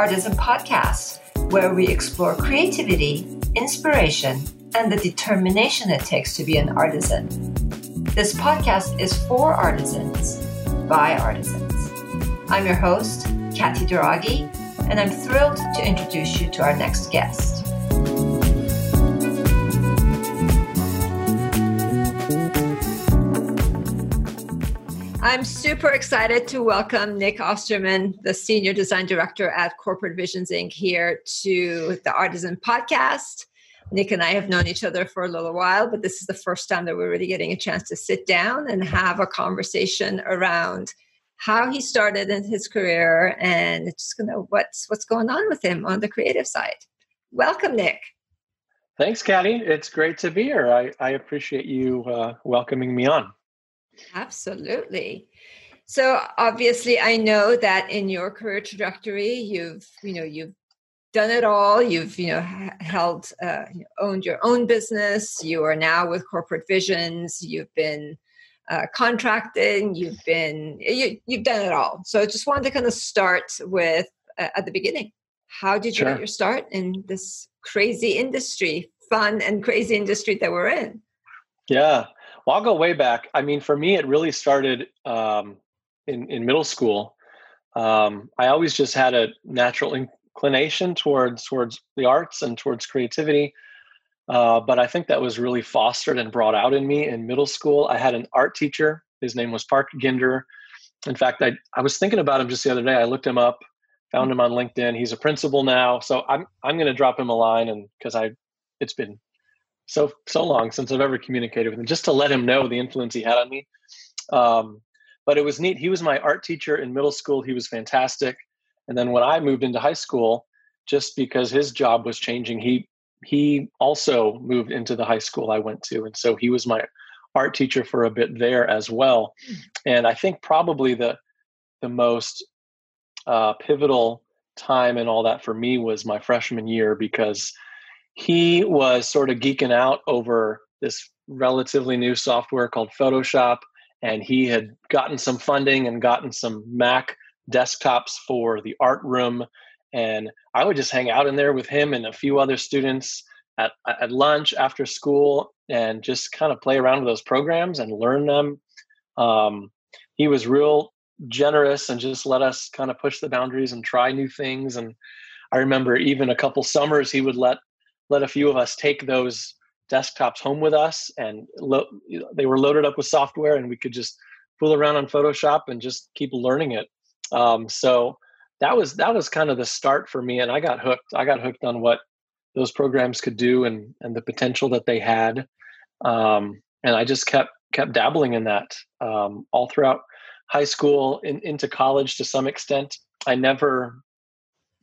Artisan Podcast, where we explore creativity, inspiration, and the determination it takes to be an artisan. This podcast is for artisans, by artisans. I'm your host, Kathy Douraghy, and I'm thrilled to introduce you to our next guest. I'm super excited to welcome Nick Ostermann, the Senior Design Director at Corporate Visions Inc., here to the Artisan Podcast. Nick and I have known each other for a little while, but this is the first time that we're really getting a chance to sit down and have a conversation around how he started in his career and just gonna what's what's going on with him on the creative side. Welcome, Nick. Thanks, Kathy. It's great to be here. I, I appreciate you uh, welcoming me on. Absolutely. So obviously, I know that in your career trajectory, you've you know you've done it all. You've you know held uh, owned your own business. You are now with Corporate Visions. You've been uh, contracting. You've been you, you've done it all. So I just wanted to kind of start with uh, at the beginning. How did you sure. get your start in this crazy industry, fun and crazy industry that we're in? Yeah. I'll go way back. I mean, for me, it really started um, in in middle school. Um, I always just had a natural inclination towards towards the arts and towards creativity. Uh, but I think that was really fostered and brought out in me in middle school. I had an art teacher. His name was Park Ginder. In fact, I, I was thinking about him just the other day. I looked him up, found him on LinkedIn. He's a principal now. So I'm I'm going to drop him a line and because I it's been so so long since I've ever communicated with him, just to let him know the influence he had on me. Um, but it was neat. He was my art teacher in middle school. He was fantastic. And then when I moved into high school, just because his job was changing, he he also moved into the high school I went to, and so he was my art teacher for a bit there as well. And I think probably the the most uh, pivotal time and all that for me was my freshman year because he was sort of geeking out over this relatively new software called Photoshop. And he had gotten some funding and gotten some Mac desktops for the art room. And I would just hang out in there with him and a few other students at, at lunch after school and just kind of play around with those programs and learn them. Um, he was real generous and just let us kind of push the boundaries and try new things. And I remember even a couple summers he would let let a few of us take those desktops home with us and lo- they were loaded up with software and we could just fool around on photoshop and just keep learning it. Um, so that was that was kind of the start for me and i got hooked i got hooked on what those programs could do and and the potential that they had. Um, and i just kept kept dabbling in that um, all throughout high school in, into college to some extent. I never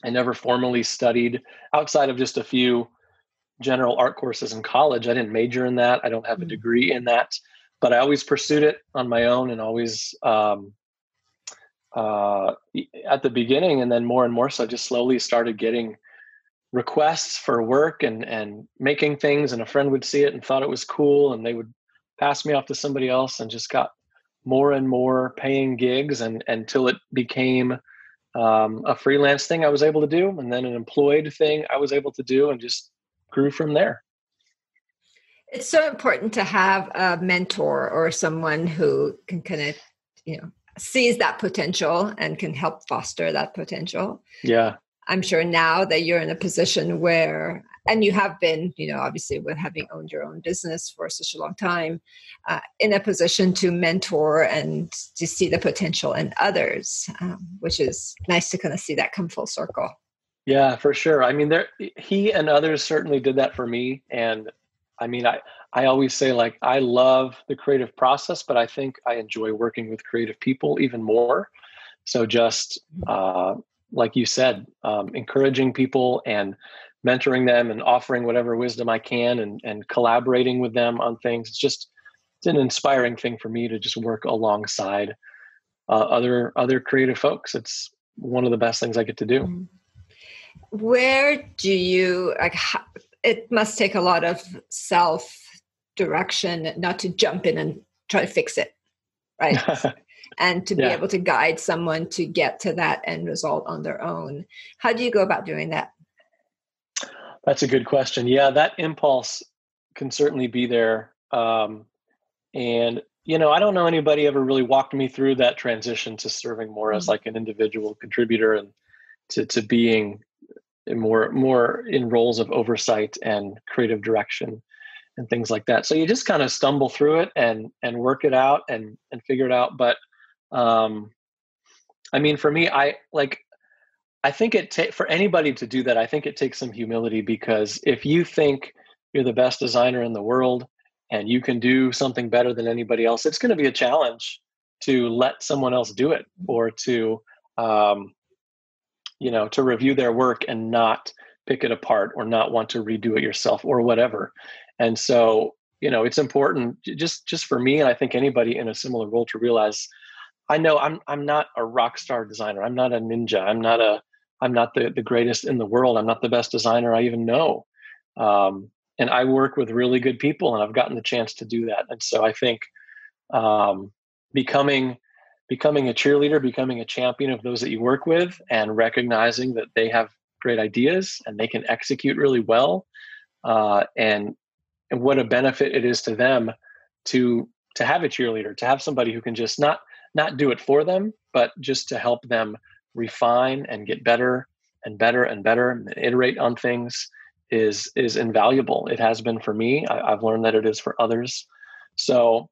i never formally studied outside of just a few general art courses in college. I didn't major in that. I don't have a mm. degree in that, but I always pursued it on my own and always um, uh, at the beginning, and then more and more so, just slowly started getting requests for work and and making things. And a friend would see it and thought it was cool, and they would pass me off to somebody else, and just got more and more paying gigs, and until it became um, a freelance thing I was able to do, and then an employed thing I was able to do, and just grew from there. It's so important to have a mentor or someone who can kind of, you know, sees that potential and can help foster that potential. Yeah. I'm sure now that you're in a position where, and you have been, you know, obviously with having owned your own business for such a long time, uh, in a position to mentor and to see the potential in others, um, which is nice to kind of see that come full circle. Yeah, for sure. I mean, there he and others certainly did that for me, and I mean, I I always say like I love the creative process, but I think I enjoy working with creative people even more. So just uh, like you said, um, encouraging people and mentoring them and offering whatever wisdom I can and and collaborating with them on things. It's just it's an inspiring thing for me to just work alongside uh, other other creative folks. It's one of the best things I get to do. Where do you like it must take a lot of self direction not to jump in and try to fix it right and to be yeah. able to guide someone to get to that end result on their own. How do you go about doing that? That's a good question. Yeah, that impulse can certainly be there. Um, and you know, I don't know anybody ever really walked me through that transition to serving more mm-hmm. as like an individual contributor and to to being more more in roles of oversight and creative direction and things like that. So you just kind of stumble through it and and work it out and and figure it out. But um, I mean, for me, I like. I think it ta- for anybody to do that. I think it takes some humility because if you think you're the best designer in the world and you can do something better than anybody else, it's going to be a challenge to let someone else do it or to um, you know to review their work and not pick it apart or not want to redo it yourself or whatever. And so you know it's important just just for me and i think anybody in a similar role to realize i know i'm i'm not a rock star designer. I'm not a ninja. I'm not a i'm not the, the greatest in the world. I'm not the best designer i even know. Um, and i work with really good people and i've gotten the chance to do that. And so i think um, becoming becoming a cheerleader becoming a champion of those that you work with and recognizing that they have great ideas and they can execute really well uh, and and what a benefit it is to them to to have a cheerleader to have somebody who can just not not do it for them but just to help them refine and get better and better and better and iterate on things is is invaluable. It has been for me. I, have learned that it is for others. So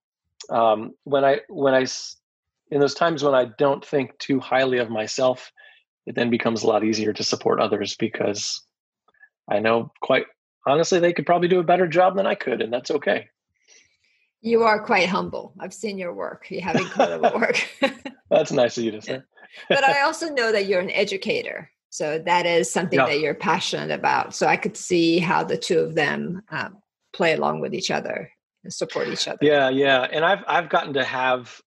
um, when i when i in those times when i don't think too highly of myself it then becomes a lot easier to support others because i know quite honestly, they could probably do a better job than I could, and that's okay. You are quite humble. I've seen your work. You have incredible work. that's nice of you to say. but I also know that you're an educator. So that is something yeah. that you're passionate about. So I could see how the two of them um, play along with each other and support each other. Yeah, yeah. And I've I've gotten to have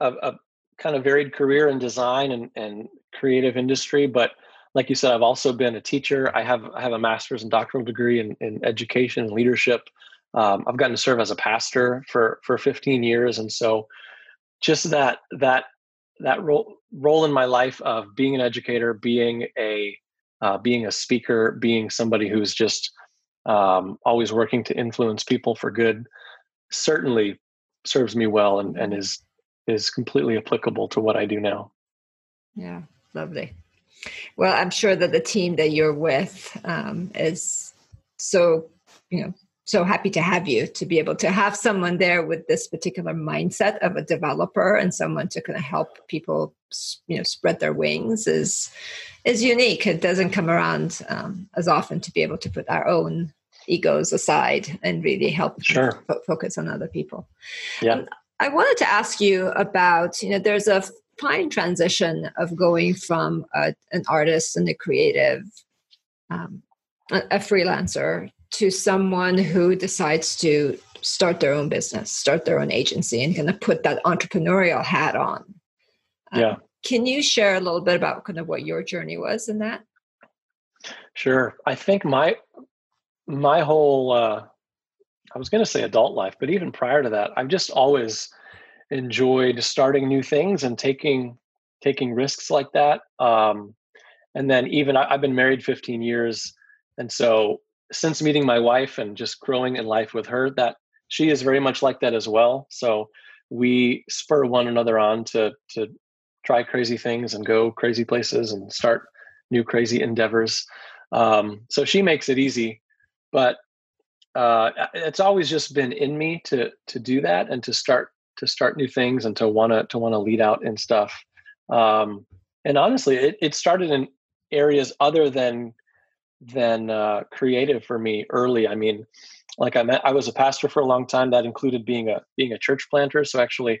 a, a kind of varied career in design and, and creative industry, but like you said, I've also been a teacher. I have I have a master's and doctoral degree in, in education and leadership. Um, I've gotten to serve as a pastor for for 15 years, and so just that that that role role in my life of being an educator, being a uh, being a speaker, being somebody who's just um, always working to influence people for good, certainly serves me well and, and is is completely applicable to what I do now. Yeah, lovely. Well, I'm sure that the team that you're with um, is so, you know, so happy to have you to be able to have someone there with this particular mindset of a developer and someone to kind of help people, you know, spread their wings is is unique. It doesn't come around um, as often to be able to put our own egos aside and really help sure. focus on other people. Yeah. Um, I wanted to ask you about, you know, there's a fine transition of going from a, an artist and a creative, um, a, a freelancer, to someone who decides to start their own business, start their own agency, and kind of put that entrepreneurial hat on. Um, yeah. Can you share a little bit about kind of what your journey was in that? Sure. I think my my whole uh, I was going to say adult life, but even prior to that, I've just always enjoyed starting new things and taking taking risks like that. Um, and then even I, I've been married 15 years, and so since meeting my wife and just growing in life with her, that she is very much like that as well. So we spur one another on to to try crazy things and go crazy places and start new crazy endeavors. Um, so she makes it easy, but uh, it's always just been in me to to do that and to start to start new things and to want to to lead out and stuff. Um, and honestly, it, it started in areas other than than uh, creative for me early. I mean, like I met, I was a pastor for a long time. That included being a being a church planter. So actually,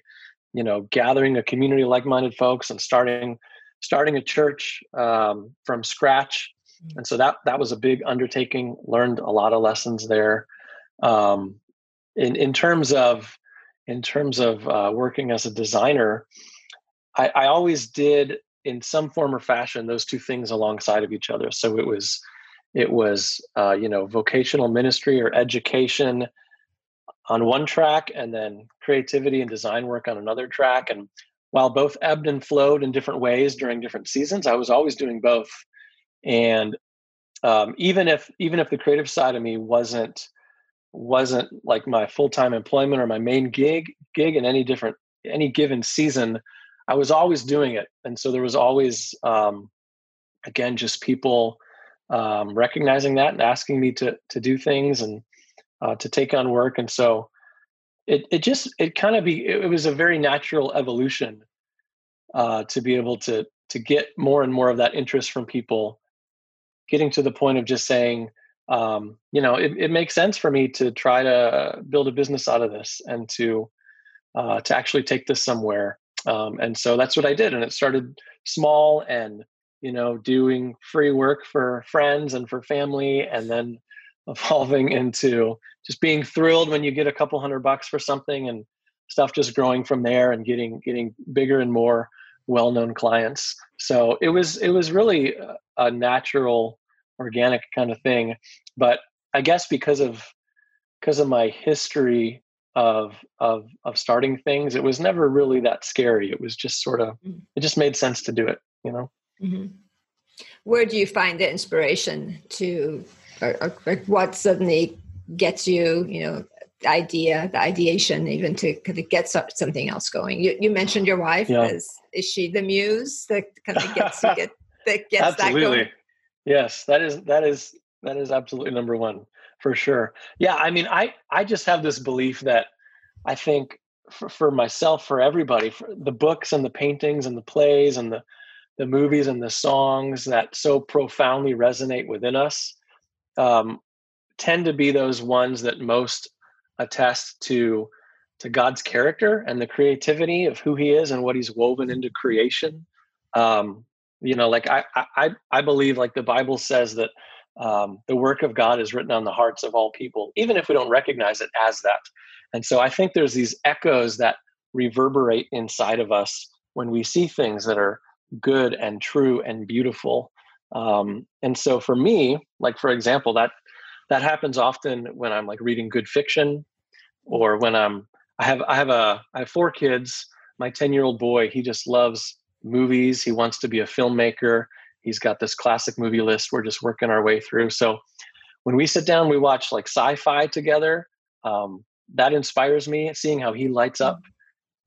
you know, gathering a community of like-minded folks and starting starting a church um, from scratch. Mm. And so that that was a big undertaking. Learned a lot of lessons there. Um, in in terms of in terms of uh, working as a designer, I, I, always did in some form or fashion those two things alongside of each other. So it was it was uh, you know vocational ministry or education on one track, and then creativity and design work on another track. And while both ebbed and flowed in different ways during different seasons, I was always doing both. And um, even if even if the creative side of me wasn't wasn't like my full-time employment or my main gig gig in any different any given season i was always doing it. And so there was always um, again just people um, recognizing that and asking me to to do things and uh, to take on work. And so it it just it kind of be it, was a very natural evolution uh, to be able to to get more and more of that interest from people getting to the point of just saying um, you know, it, it makes sense for me to try to build a business out of this and to uh, to actually take this somewhere. Um, and so that's what I did, and it started small and you know doing free work for friends and for family, and then evolving into just being thrilled when you get a couple hundred bucks for something and stuff just growing from there and getting getting bigger and more well-known clients so it was it was really a natural organic kind of thing. But I guess because of because of my history of of of starting things, it was never really that scary. It was just sort of mm-hmm. it just made sense to do it, you know. Mm-hmm. Where do you find the inspiration to, or, or, or what suddenly gets you, you know, idea, the ideation, even to kind of get something else going? You, you mentioned your wife. Yeah. Is, is she the muse that kind of gets you get that gets Absolutely. that going? Yes, that is that is that is absolutely number one for sure. Yeah, I mean, I I just have this belief that I think for, for myself, for everybody, for the books and the paintings and the plays and the the movies and the songs that so profoundly resonate within us um, tend to be those ones that most attest to to God's character and the creativity of who He is and what He's woven into creation. Um, you know like i i i believe like the bible says that um, the work of god is written on the hearts of all people even if we don't recognize it as that and so i think there's these echoes that reverberate inside of us when we see things that are good and true and beautiful um, and so for me like for example that that happens often when i'm like reading good fiction or when i'm i have i have a i have four kids my 10 year old boy he just loves movies. He wants to be a filmmaker. He's got this classic movie list we're just working our way through. So when we sit down, we watch like sci-fi together. Um, that inspires me. Seeing how he lights up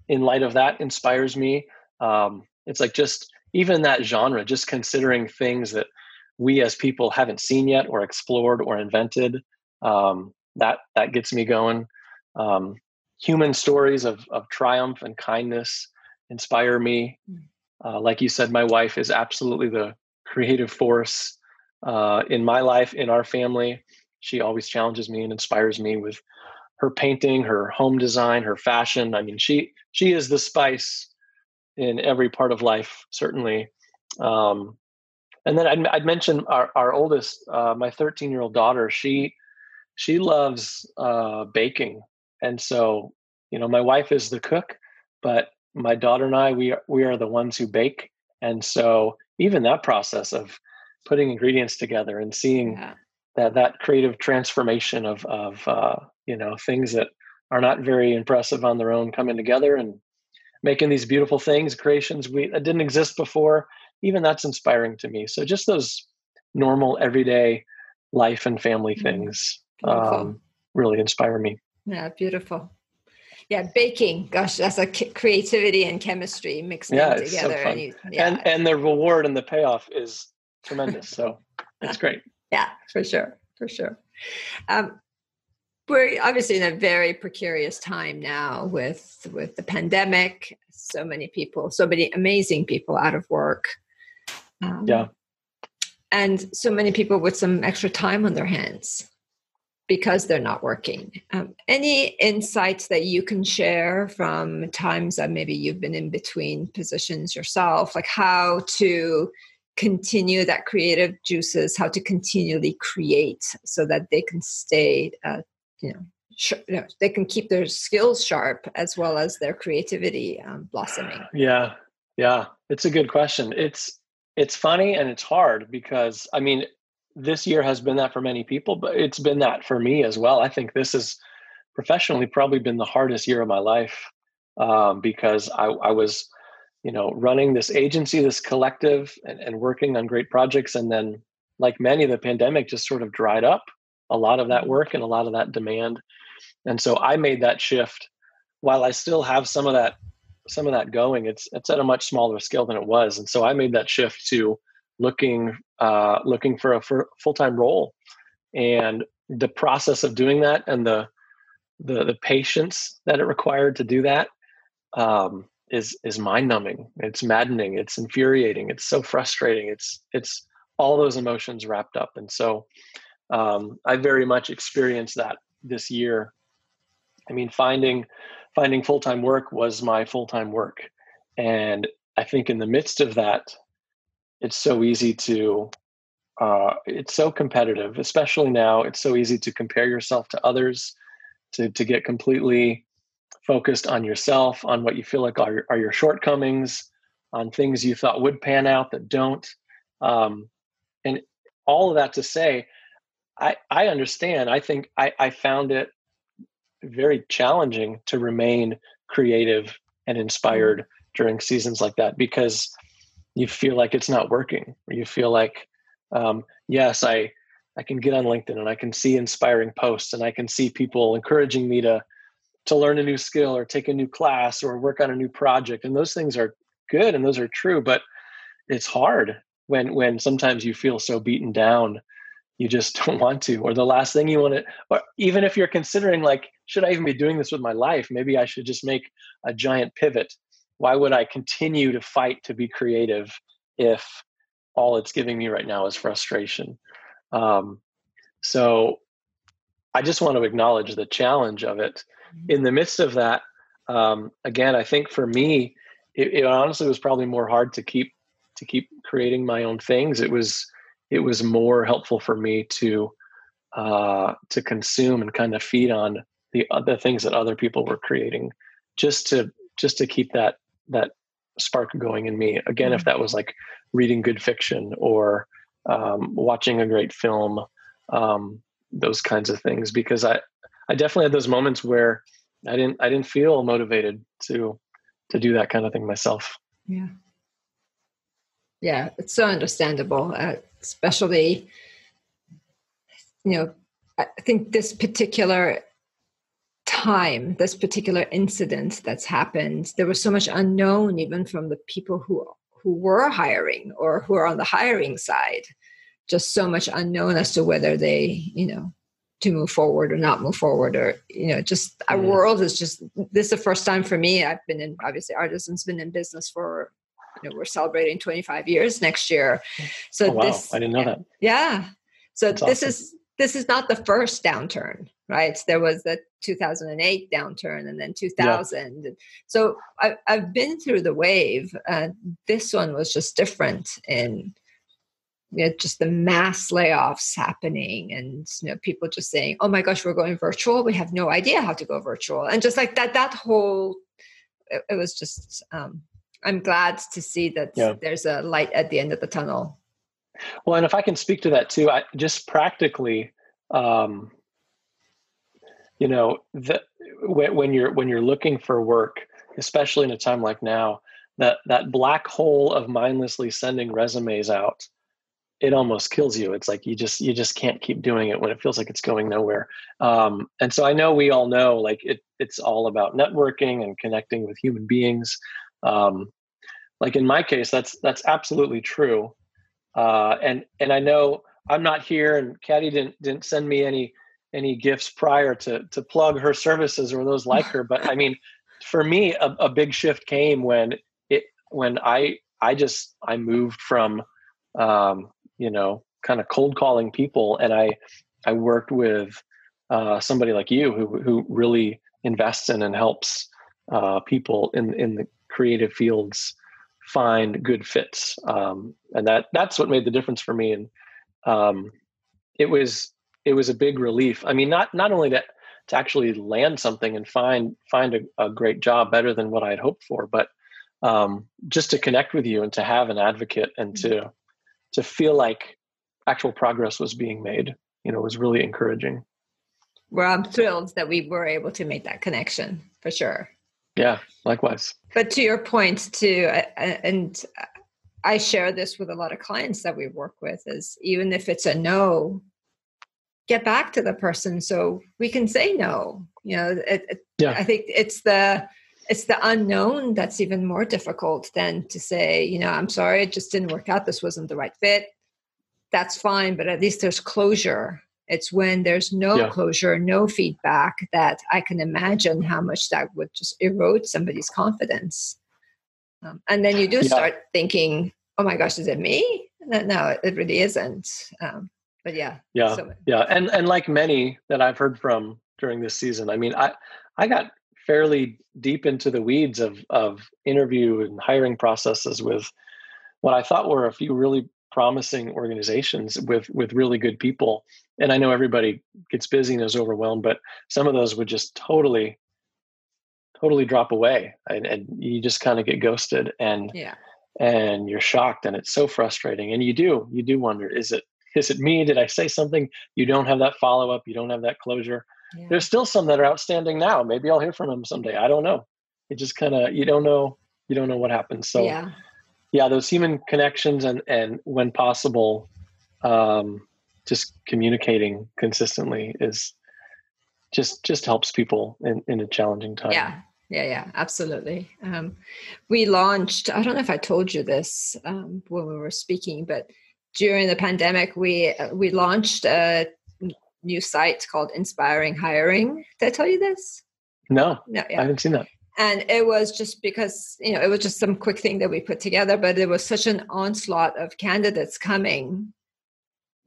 in light of that inspires me. Um, it's like just even that genre, just considering things that we as people haven't seen yet or explored or invented. Um, that that gets me going. Um, human stories of of triumph and kindness inspire me. Hmm. Uh, like you said, my wife is absolutely the creative force uh, in my life, in our family. She always challenges me and inspires me with her painting, her home design, her fashion. I mean, she she is the spice in every part of life, certainly. Um, and then I'd, I'd mention our, our oldest, uh, my 13 year old daughter. She she loves uh, baking, and so you know, my wife is the cook, but my daughter and I, we are, we are the ones who bake, and so even that process of putting ingredients together and seeing yeah. that that creative transformation of of uh, you know things that are not very impressive on their own coming together and making these beautiful things creations we that didn't exist before even that's inspiring to me. So just those normal everyday life and family mm-hmm. things um, really inspire me. Yeah beautiful. Yeah baking gosh that's a creativity and chemistry mixed yeah, together so and, you, yeah. and and the reward and the payoff is tremendous so it's great. Yeah for sure for sure. Um, we're obviously in a very precarious time now with with the pandemic so many people so many amazing people out of work um, yeah and so many people with some extra time on their hands because they're not working. Um, any insights that you can share from times that maybe you've been in between positions yourself, like how to continue that creative juices, how to continually create so that they can stay, uh, you know, sh- you know, they can keep their skills sharp as well as their creativity um, blossoming. Yeah, yeah, it's a good question. It's it's funny and it's hard because I mean this year has been that for many people, but it's been that for me as well. I think this has professionally probably been the hardest year of my life um, because I, I, was you know running this agency this collective and, and working on great projects and then like many the pandemic just sort of dried up a lot of that mm-hmm. work and a lot of that demand and so i made that shift while i still have some of that some of that going it's it's at a much smaller scale than it was and so i made that shift to looking uh, looking for a full-time role and the process of doing that and the the the patience that it required to do that um, is is mind numbing. It's maddening. It's infuriating. It's so frustrating. It's it's all those emotions wrapped up. And so um, I very much experienced that this year. I mean, finding finding full time work was my full time work, and I think in the midst of that, it's so easy to uh, it's so competitive, especially now. It's so easy to compare yourself to others, to to get completely focused on yourself, on what you feel like are, are your shortcomings, on things you thought would pan out that don't. Um, and all of that to say, I, I understand. I think I, I found it very challenging to remain creative and inspired during seasons like that because you feel like it's not working or you feel like um, yes i i can get on linkedin and i can see inspiring posts and i can see people encouraging me to to learn a new skill or take a new class or work on a new project and those things are good and those are true but it's hard when when sometimes you feel so beaten down you just don't want to or the last thing you want to or even if you're considering like should i even be doing this with my life maybe i should just make a giant pivot why would i continue to fight to be creative if all it's giving me right now is frustration um, so i just want to acknowledge the challenge of it Mm-hmm. in the midst of that, um, again, I think for me, it, it, honestly was probably more hard to keep to keep creating my own things. It was it was more helpful for me to uh, to consume and kind of feed on the other things that other people were creating, just to just to keep that that spark going in me. Again, if mm-hmm. that was like reading good fiction or um, watching a great film, um, those kinds of things, because I I definitely had those moments where I didn't I didn't feel motivated to to do that kind of thing myself. Yeah. Yeah, it's so understandable, uh, especially you know, I think this particular time, this particular incident that's happened, there was so much unknown even from the people who who were hiring or who are on the hiring side. Just so much unknown as to whether they, you know, to move forward or not move forward or you know just our mm. world is just this is the first time for me i've been in obviously artisan's been in business for you know we're celebrating 25 years next year so oh, wow. this i didn't know that yeah so That's this awesome. is this is not the first downturn right there was the 2008 downturn and then 2000 yeah. so I, have been through the wave uh, this one was just different in you know, just the mass layoffs happening and you know people just saying oh my gosh we're going virtual we have no idea how to go virtual and just like that that whole it, it was just um i'm glad to see that yeah. there's a light at the end of the tunnel well and if i can speak to that too i just practically um you know the, when, when you're when you're looking for work especially in a time like now that that black hole of mindlessly sending resumes out it almost kills you. It's like you just you just can't keep doing it when it feels like it's going nowhere. Um, and so i know we all know like it, it's all about networking and connecting with human beings. Um, like in my case that's that's absolutely true. Uh, and and i know i'm not here and Katty didn't didn't send me any any gifts prior to to plug her services or those like her but i mean for me a, a big shift came when it when i i just i moved from um, you know kind of cold calling people and i i worked with uh, somebody like you who who really invests in and helps uh, people in in the creative fields find good fits um, and that that's what made the difference for me and um, it was it was a big relief. I mean not not only to to actually land something and find find a, a great job better than what i had hoped for but um, just to connect with you and to have an advocate and to mm-hmm. to feel like actual progress was being made you know was really encouraging. Well i'm thrilled that we were able to make that connection for sure. Yeah, likewise. But to your point, too, and I share this with a lot of clients that we work with is even if it's a no, get back to the person so we can say no. You know, it, it, yeah. I think it's the it's the unknown that's even more difficult than to say, you know, I'm sorry, it just didn't work out. This wasn't the right fit. That's fine, but at least there's closure. It's when there's no yeah. closure, no feedback that I can imagine how much that would just erode somebody's confidence. Um, and then you do yeah. start thinking, oh my gosh, is it me? No, no it really isn't. Um, but yeah. Yeah. So. Yeah. And, and like many that I've heard from during this season, I mean, I, I got fairly deep into the weeds of, of interview and hiring processes with what I thought were a few really promising organizations with with really good people and i know everybody gets busy and is overwhelmed but some of those would just totally totally drop away and, and you just kind of get ghosted and yeah and you're shocked and it's so frustrating and you do you do wonder is it is it me? Did i say something? You don't have that follow-up you don't have that closure. Yeah. there's still some that are outstanding now. Maybe i'll hear from them someday. I don't know. It just kind of you don't know you don't know what happens so yeah. yeah those human connections and and when possible um just communicating consistently is just just helps people in in a challenging time. Yeah. Yeah yeah. Absolutely. Um, we launched i don't know if i told you this um, when we were speaking but during the pandemic we we launched a new site called inspiring hiring did i tell you this no no yeah. i haven't seen that and it was just because you know it was just some quick thing that we put together but there was such an onslaught of candidates coming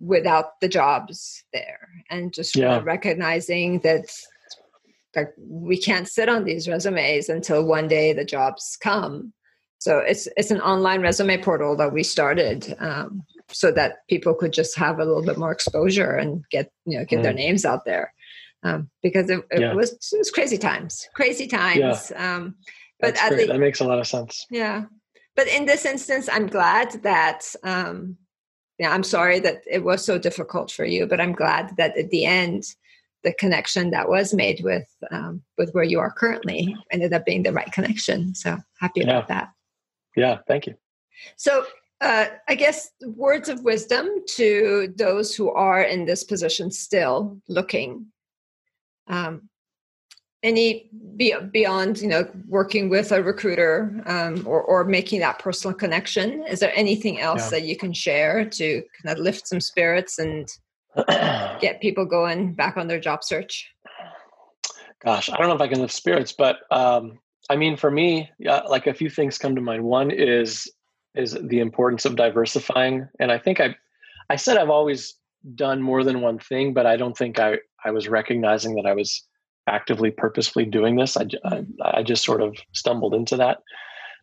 without the jobs there and just yeah. recognizing that like we can't sit on these resumes until one day the jobs come so it's it's an online resume portal that we started um, so that people could just have a little bit more exposure and get you know get mm. their names out there um, because it, it yeah. was it was crazy times crazy times yeah. um, but the, that makes a lot of sense yeah but in this instance i'm glad that um, yeah, I'm sorry that it was so difficult for you, but I'm glad that at the end, the connection that was made with um, with where you are currently ended up being the right connection. So happy yeah. about that. Yeah, thank you. So uh, I guess words of wisdom to those who are in this position still looking. Um, any be, beyond you know working with a recruiter um, or, or making that personal connection is there anything else yeah. that you can share to kind of lift some spirits and get people going back on their job search gosh i don't know if i can lift spirits but um, i mean for me uh, like a few things come to mind. One is is the importance of diversifying and i think i i said i've always done more than one thing but i don't think i i was recognizing that i was actively purposefully doing this. I, I, I just sort of stumbled into that.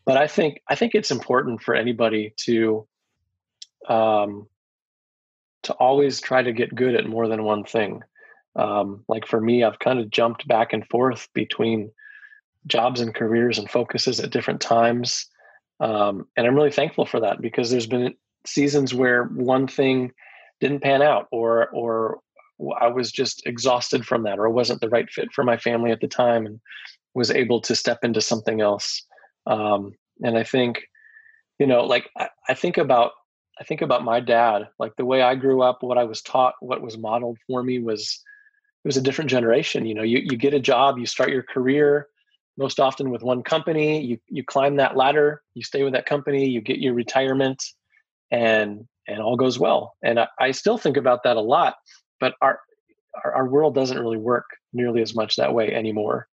But i think i think it's important for anybody to um to always try to get good at more than one thing. Um, like for me i've kind of jumped back and forth between jobs and careers and focuses at different times um, and i'm really thankful for that because there's been seasons where one thing didn't pan out or or I was just exhausted from that, or wasn't the right fit for my family at the time, and was able to step into something else. Um, and I think, you know, like I, I think about I think about my dad, like the way I grew up, what I was taught, what was modeled for me was it was a different generation. You know, you you get a job, you start your career most often with one company, you you climb that ladder, you stay with that company, you get your retirement, and and all goes well. And I, I still think about that a lot but our, our, our world doesn't really work nearly as much that way anymore.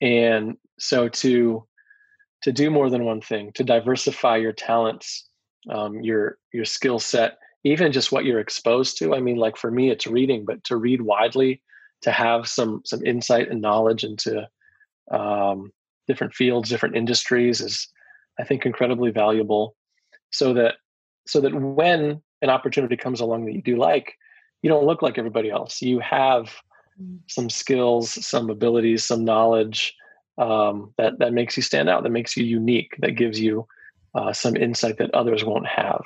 And so to to do more than one thing to diversify your talents um, your your skill set even just what you're exposed to. I mean like for me it's reading but to read widely to have some some insight and knowledge into um, different fields different industries is i think incredibly valuable so that so that when an opportunity comes along that you do like you don't look like everybody else. You have mm. some skills, some abilities, some knowledge um, that that makes you stand out, that makes you unique, that gives you uh, some insight that others won't have.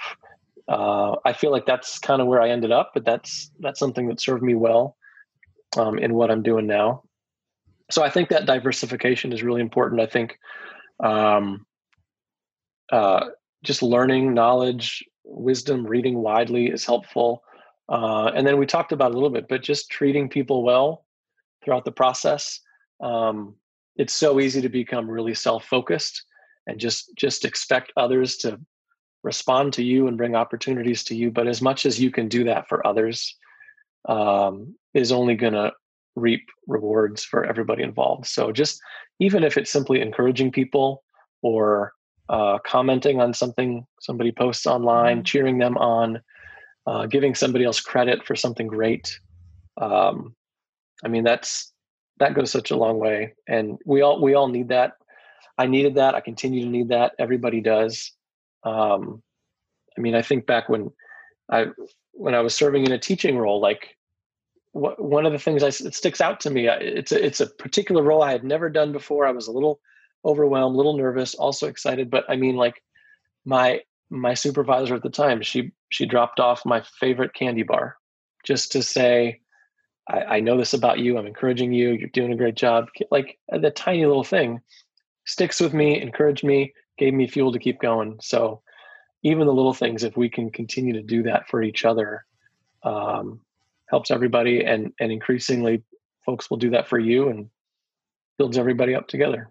Uh, I feel like that's kind of where I ended up, but that's that's something that served me well um, in what I'm doing now. So I think that diversification is really important. I think um, uh, just learning knowledge, wisdom, reading widely is helpful. Uh, and then we talked about a little bit, but just treating people well throughout the process. Um, it's so easy to become really self-focused and just just expect others to respond to you and bring opportunities to you. But as much as you can do that for others, um, is only going to reap rewards for everybody involved. So just even if it's simply encouraging people or uh, commenting on something somebody posts online, mm-hmm. cheering them on, uh, giving somebody else credit for something great. Um, I mean, that's that goes such a long way, and we all we all need that. I needed that. I continue to need that. Everybody does. Um, I mean, I think back when I when I was serving in a teaching role, like one of the things I, it sticks out to me. It's a, it's a particular role I had never done before. I was a little overwhelmed, a little nervous, also excited. But I mean, like my my supervisor at the time, she she dropped off my favorite candy bar just to say, I, I know this about you. I'm encouraging you. You're doing a great job. Like the tiny little thing sticks with me, encouraged me, gave me fuel to keep going. So even the little things, if we can continue to do that for each other, um, helps everybody and and increasingly folks will do that for you and builds everybody up together.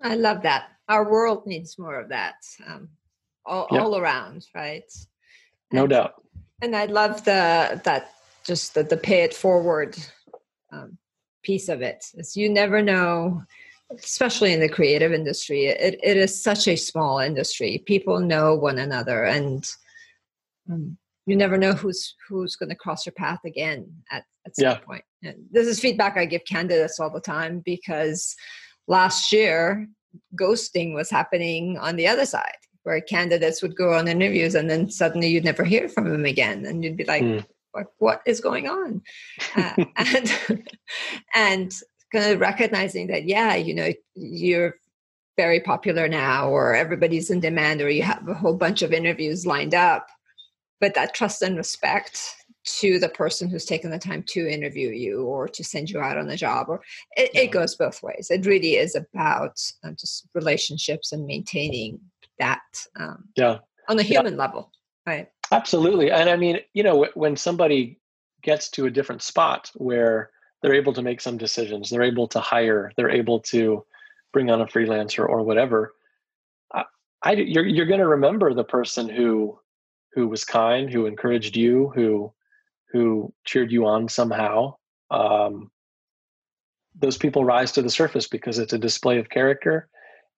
I love that. Our world needs more of that um, all, yep. all around right? No and, doubt. and i love the that just the, the pay it forward um, piece of it. Is you never know especially in the creative industry it, it is such a small industry. People know one another and um, you never know who's who's going to cross your path again at, at some yeah. point. And this is feedback I give candidates all the time because last year ghosting was happening on the other side where candidates would go on interviews and then suddenly you'd never hear from them again and you'd be like mm. what, what is going on uh, and and kind of recognizing that yeah you know you're very popular now or everybody's in demand or you have a whole bunch of interviews lined up but that trust and respect to the person who's taken the time to interview you or to send you out on the job or it, yeah. it goes both ways it really is about uh, just relationships and maintaining that um, yeah on the human yeah. level right absolutely and i mean you know when somebody gets to a different spot where they're able to make some decisions they're able to hire they're able to bring on a freelancer or whatever I, I you're, you're going to remember the person who who was kind, who encouraged you, who who cheered you on somehow. Um, those people rise to the surface because it's a display of character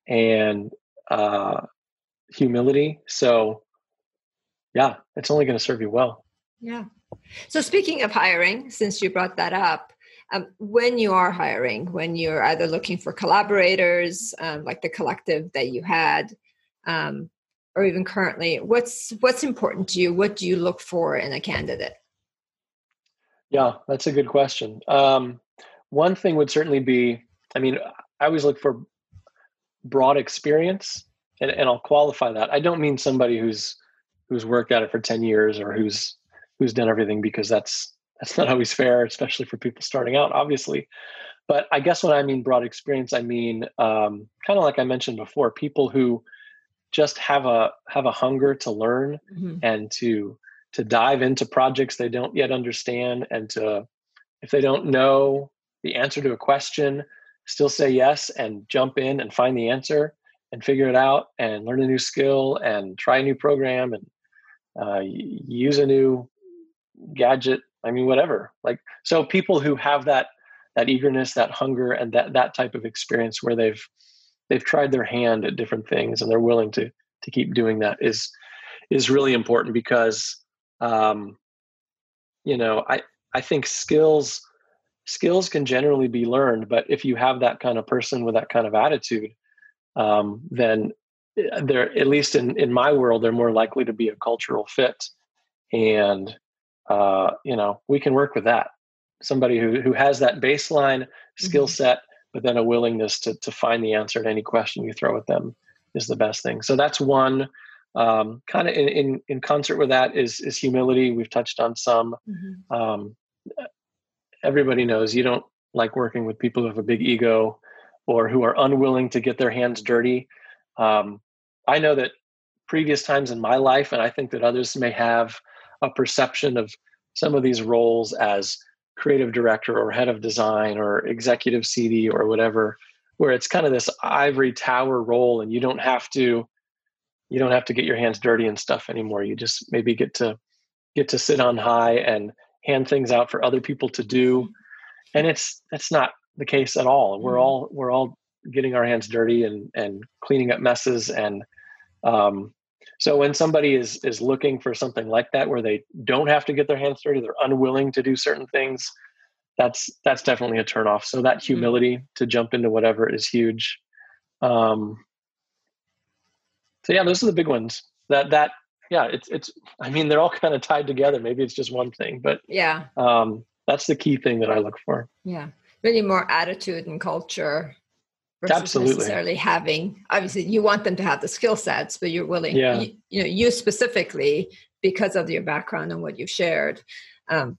and uh, humility. So, yeah, it's only going to serve you well. Yeah. So, speaking of hiring, since you brought that up, um, when you are hiring, when you're either looking for collaborators, um, like the collective that you had, um, or even currently what's what's important to you? What do you look for in a candidate? Yeah that's a good question. Um, one thing would certainly be i mean i always look for broad experience and, and i'll qualify that. I don't mean somebody who's who's worked at it for 10 years or who's who's done everything because that's that's not always fair especially for people starting out obviously. But i guess when i mean broad experience i mean um, kind of like i mentioned before people who just have a have a hunger to learn mm-hmm. and to to dive into projects they don't yet understand and to if they don't know the answer to a question still say yes and jump in and find the answer and figure it out and learn a new skill and try a new program and uh, use a new gadget i mean whatever like so people who have that that eagerness that hunger and that that type of experience where they've they've tried their hand at different things and they're willing to to keep doing that is is really important because um, you know I I think skills skills can generally be learned, but if you have that kind of person with that kind of attitude, um, then eh, they're at least in in my world they're more likely to be a cultural fit, and uh, you know we can work with that. Somebody who who has that baseline skill mm-hmm. set but then a willingness to to find the answer to any question you throw at them is the best thing. So that's one. Um, kind of in, in, in concert with that is is humility. We've touched on some. Mm-hmm. Um, everybody knows you don't like working with people who have a big ego or who are unwilling to get their hands dirty. Um, I know that previous times in my life, and I think that others may have a perception of some of these roles as creative director or head of design or executive CD or whatever, where it's kind of this ivory tower role, and you don't have to you don't have to get your hands dirty and stuff anymore. You just maybe get to get to sit on high and hand things out for other people to do, and it's that's not the case at all. We're mm-hmm. all we're all getting our hands dirty and and cleaning up messes and um, so when somebody is is looking for something like that where they don't have to get their hands dirty, they're unwilling to do certain things, that's that's definitely a turnoff. So that mm-hmm. humility mm-hmm. to jump into whatever is huge. Um, so yeah, those are the big ones. That that yeah, it's it's. I mean, they're all kind of tied together. Maybe it's just one thing, but yeah, um, that's the key thing that I look for. Yeah, really more attitude and culture versus Absolutely. necessarily having obviously you want them to have the skill sets but you're willing yeah. you, you know you specifically because of your background and what you've shared um,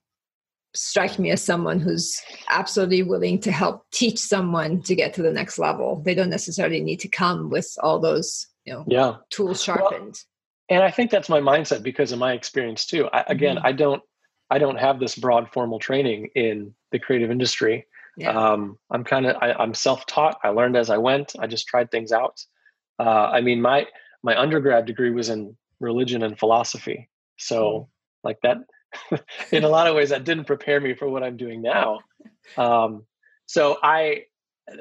strike me as someone who's absolutely willing to help teach someone to get to the next level they don't necessarily need to come with all those you know yeah. tools sharpened well, and i think that's my mindset because of my experience too I, again mm-hmm. i don't i don't have this broad formal training in the creative industry yeah. Um, I'm kind of I'm self-taught. I learned as I went. I just tried things out. Uh, I mean, my my undergrad degree was in religion and philosophy, so mm. like that. in a lot of ways, that didn't prepare me for what I'm doing now. Um, so I,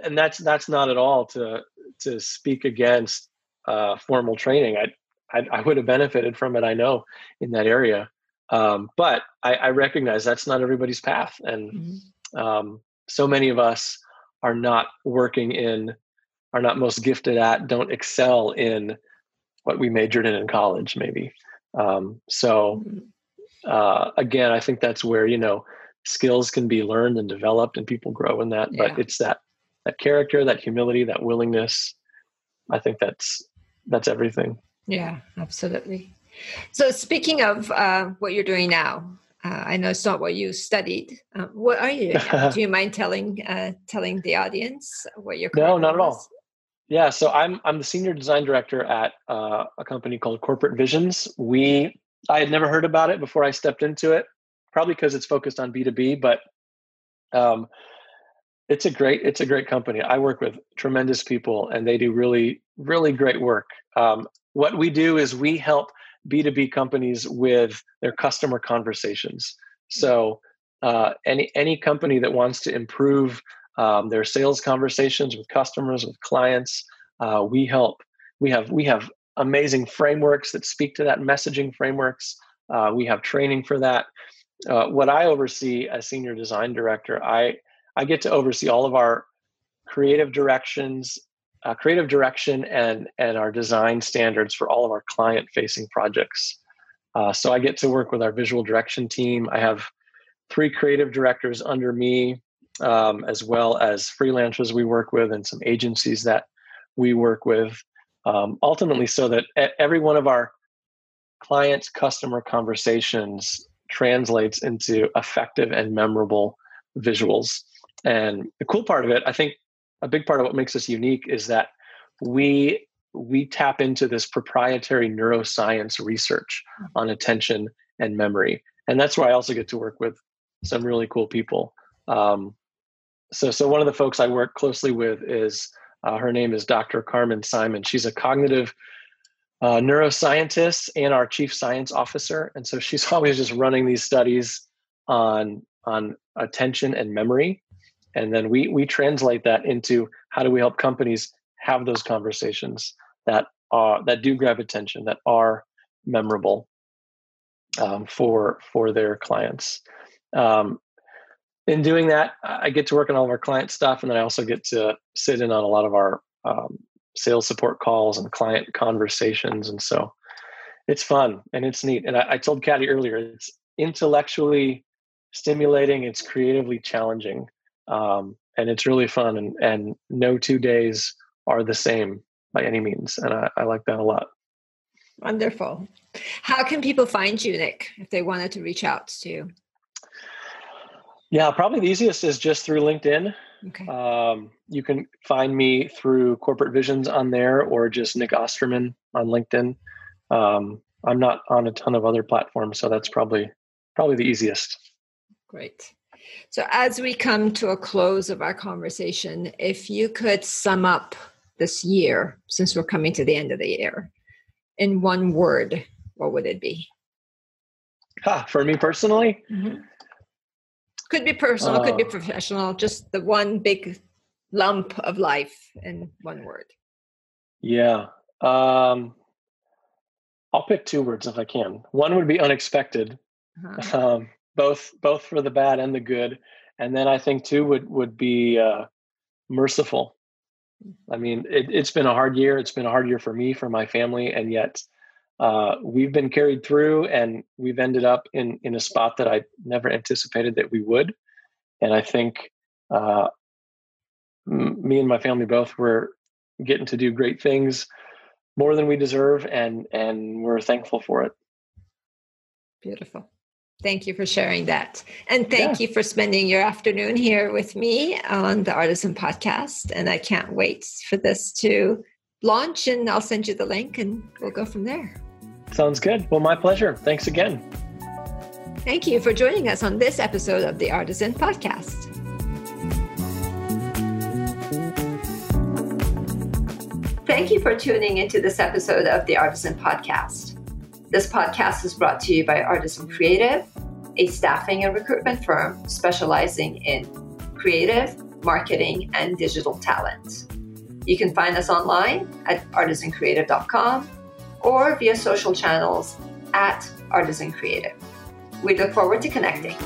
and that's that's not at all to to speak against uh, formal training. I, I, I would have benefited from it. I know in that area, um, but I, I, recognize that's not everybody's path, and mm-hmm. um, so many of us are not working in are not most gifted at don't excel in what we majored in in college maybe um, so mm-hmm. uh, again i think that's where you know skills can be learned and developed and people grow in that yeah. but it's that that character that humility that willingness i think that's that's everything yeah absolutely so speaking of uh, what you're doing now uh, I know it's not what you studied. Uh, what are you? Do you mind telling uh, telling the audience what your no, not at all. Yeah, so I'm I'm the senior design director at uh, a company called Corporate Visions. We I had never heard about it before I stepped into it, probably because it's focused on B two B, but um, it's a great it's a great company. I work with tremendous people, and they do really really great work. Um, what we do is we help B2B companies with their customer conversations. So uh, any any company that wants to improve um, their sales conversations with customers, with clients, uh, we help. We have we have amazing frameworks that speak to that messaging frameworks. Uh, we have training for that. Uh, what I oversee as senior design director, I I get to oversee all of our creative directions uh, creative direction and and our design standards for all of our client facing projects. Uh, so I get to work with our visual direction team. I have three creative directors under me, um, as well as freelancers we work with and some agencies that we work with. Um, ultimately, so that every one of our client customer conversations translates into effective and memorable visuals. And the cool part of it, I think a big part of what makes us unique is that we we tap into this proprietary neuroscience research hmm. on attention and memory. And that's where i also get to work with some really cool people. Um, so so one of the folks i work closely with is uh, her name is dr carmen simon. She's a cognitive uh, neuroscientist and our chief science officer. And so she's always just running these studies on on attention and memory and then we we translate that into how do we help companies have those conversations that are that do grab attention that are memorable um, for for their clients. Um, in doing that i get to work on all of our client stuff and then i also get to sit in on a lot of our um, sales support calls and client conversations and so it's fun and it's neat. And i, I told Katty earlier it's intellectually stimulating it's creatively challenging um, and it's really fun. And and no two days are the same by any means, and I, I like that a lot. Wonderful. How can people find you, Nick, if they wanted to reach out to you? Yeah, probably the easiest is just through LinkedIn. Okay. Um, you can find me through Corporate Visions on there or just Nick Ostermann on LinkedIn. Um, I'm not on a ton of other platforms, so that's probably probably the easiest. Great. So as we come to a close of our conversation, if you could sum up this year, since we're coming to the end of the year, in one word, what would it be? Ha, for me personally, mm-hmm. could be personal, uh, could be uh. professional, just the one big lump of life in one word. Yeah. Um, I'll pick two words if I can. One would be unexpected, uh-huh. um, both both for the bad and the good, and then I think too would would be uh, merciful. I mean, it, has been a hard year. It's been a hard year for me, for my family, and yet uh, we've been carried through, and we've ended up in in a spot that I never anticipated that we would. And I think uh, m- me and my family both were getting to do great things more than we deserve and and we're thankful for it beautiful thank you for sharing that. And thank yeah. you for spending your afternoon here with me on the artisan podcast. And i can't wait for this to launch and i'll send you the link and we'll go from there. Sounds good. Well my pleasure. Thanks again. Thank you for joining us on this episode of the artisan podcast. Thank you for tuning into this episode of the Artisan Podcast. This podcast is brought to you by Artisan Creative, a staffing and recruitment firm specializing in creative, marketing, and digital talent. You can find us online at artisancreative.com or via social channels at Artisan Creative. We look forward to connecting.